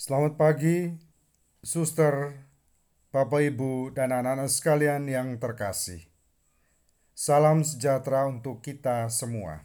Selamat pagi, suster, Bapak, Ibu, dan anak-anak sekalian yang terkasih. Salam sejahtera untuk kita semua.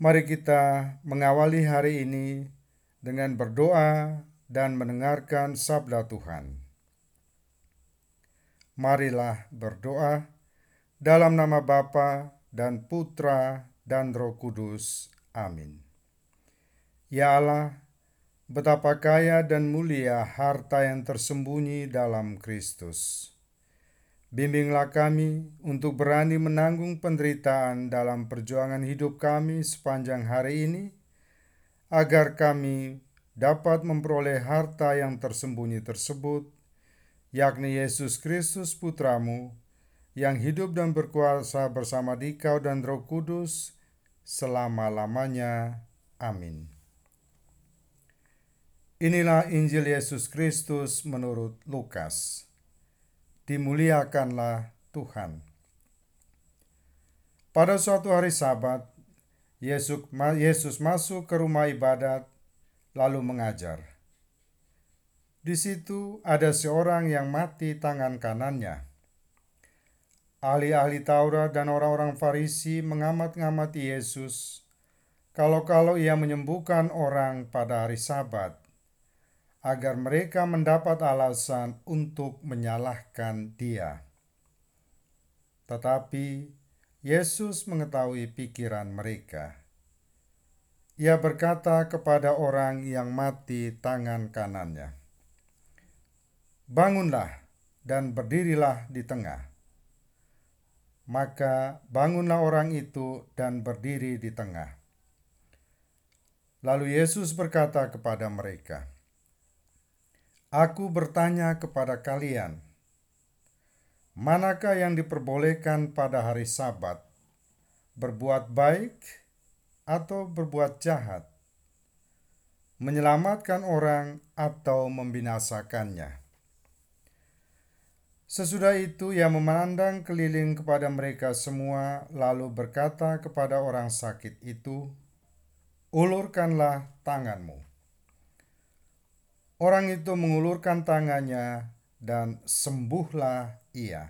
Mari kita mengawali hari ini dengan berdoa dan mendengarkan sabda Tuhan. Marilah berdoa dalam nama Bapa dan Putra dan Roh Kudus. Amin. Ya Allah, Betapa kaya dan mulia harta yang tersembunyi dalam Kristus. Bimbinglah kami untuk berani menanggung penderitaan dalam perjuangan hidup kami sepanjang hari ini, agar kami dapat memperoleh harta yang tersembunyi tersebut, yakni Yesus Kristus Putramu, yang hidup dan berkuasa bersama Dikau dan Roh Kudus selama-lamanya. Amin. Inilah Injil Yesus Kristus menurut Lukas. Dimuliakanlah Tuhan. Pada suatu hari Sabat, Yesus masuk ke rumah ibadat lalu mengajar. Di situ ada seorang yang mati tangan kanannya. Ahli-ahli Taurat dan orang-orang Farisi mengamat-ngamati Yesus kalau-kalau ia menyembuhkan orang pada hari Sabat agar mereka mendapat alasan untuk menyalahkan Dia. Tetapi Yesus mengetahui pikiran mereka. Ia berkata kepada orang yang mati tangan kanannya, "Bangunlah dan berdirilah di tengah." Maka bangunlah orang itu dan berdiri di tengah. Lalu Yesus berkata kepada mereka, Aku bertanya kepada kalian, manakah yang diperbolehkan pada hari Sabat, berbuat baik atau berbuat jahat, menyelamatkan orang atau membinasakannya? Sesudah itu ia memandang keliling kepada mereka semua, lalu berkata kepada orang sakit itu, "Ulurkanlah tanganmu." Orang itu mengulurkan tangannya dan sembuhlah ia.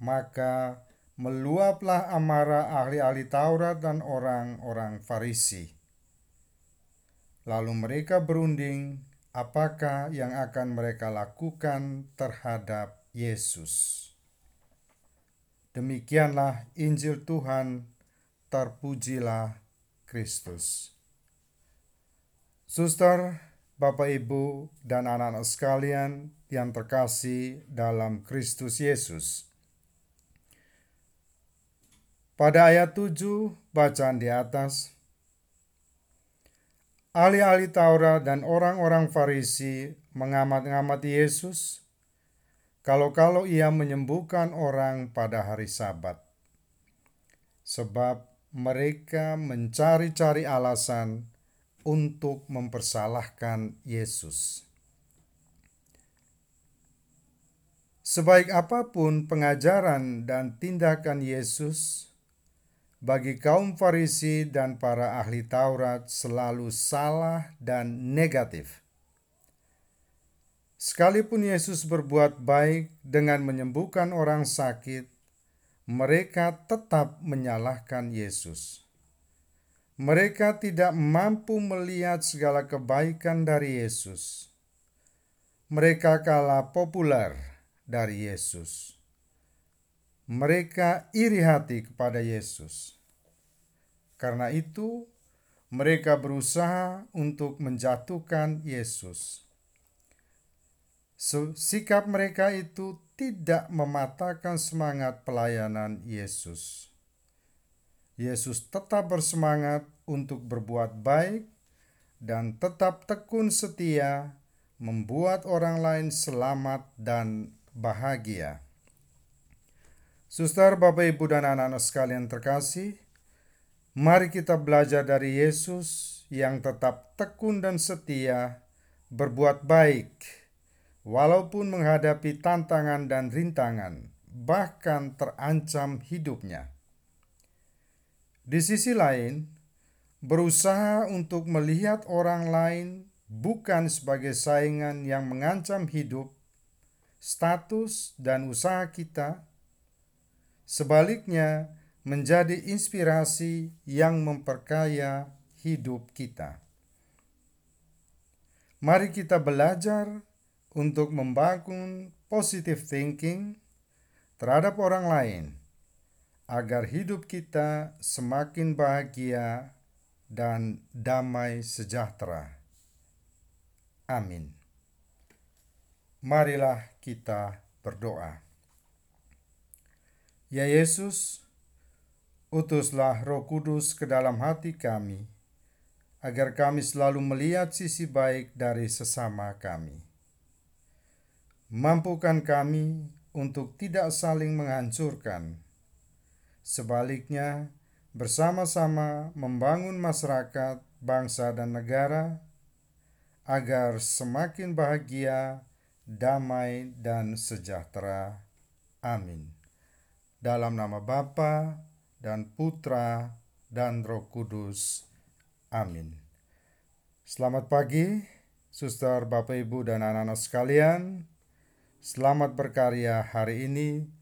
Maka meluaplah amarah ahli-ahli Taurat dan orang-orang Farisi. Lalu mereka berunding apakah yang akan mereka lakukan terhadap Yesus. Demikianlah Injil Tuhan, terpujilah Kristus. Suster, Bapak, Ibu, dan anak-anak sekalian yang terkasih dalam Kristus Yesus. Pada ayat 7 bacaan di atas, ahli-ahli Taurat dan orang-orang Farisi mengamat-ngamati Yesus kalau-kalau ia menyembuhkan orang pada hari Sabat. Sebab mereka mencari-cari alasan untuk mempersalahkan Yesus. Sebaik apa pun pengajaran dan tindakan Yesus, bagi kaum Farisi dan para ahli Taurat selalu salah dan negatif. Sekalipun Yesus berbuat baik dengan menyembuhkan orang sakit, mereka tetap menyalahkan Yesus. Mereka tidak mampu melihat segala kebaikan dari Yesus. Mereka kalah populer dari Yesus. Mereka iri hati kepada Yesus. Karena itu, mereka berusaha untuk menjatuhkan Yesus. Sikap mereka itu tidak mematahkan semangat pelayanan Yesus. Yesus tetap bersemangat untuk berbuat baik dan tetap tekun setia membuat orang lain selamat dan bahagia. Suster, Bapak, Ibu, dan anak-anak sekalian terkasih, mari kita belajar dari Yesus yang tetap tekun dan setia berbuat baik, walaupun menghadapi tantangan dan rintangan, bahkan terancam hidupnya. Di sisi lain, berusaha untuk melihat orang lain bukan sebagai saingan yang mengancam hidup, status, dan usaha kita. Sebaliknya, menjadi inspirasi yang memperkaya hidup kita. Mari kita belajar untuk membangun positive thinking terhadap orang lain agar hidup kita semakin bahagia dan damai sejahtera. Amin. Marilah kita berdoa. Ya Yesus, utuslah Roh Kudus ke dalam hati kami, agar kami selalu melihat sisi baik dari sesama kami. Mampukan kami untuk tidak saling menghancurkan. Sebaliknya, bersama-sama membangun masyarakat, bangsa, dan negara agar semakin bahagia, damai, dan sejahtera. Amin. Dalam nama Bapa dan Putra dan Roh Kudus. Amin. Selamat pagi, suster, Bapak, Ibu, dan anak-anak sekalian. Selamat berkarya hari ini.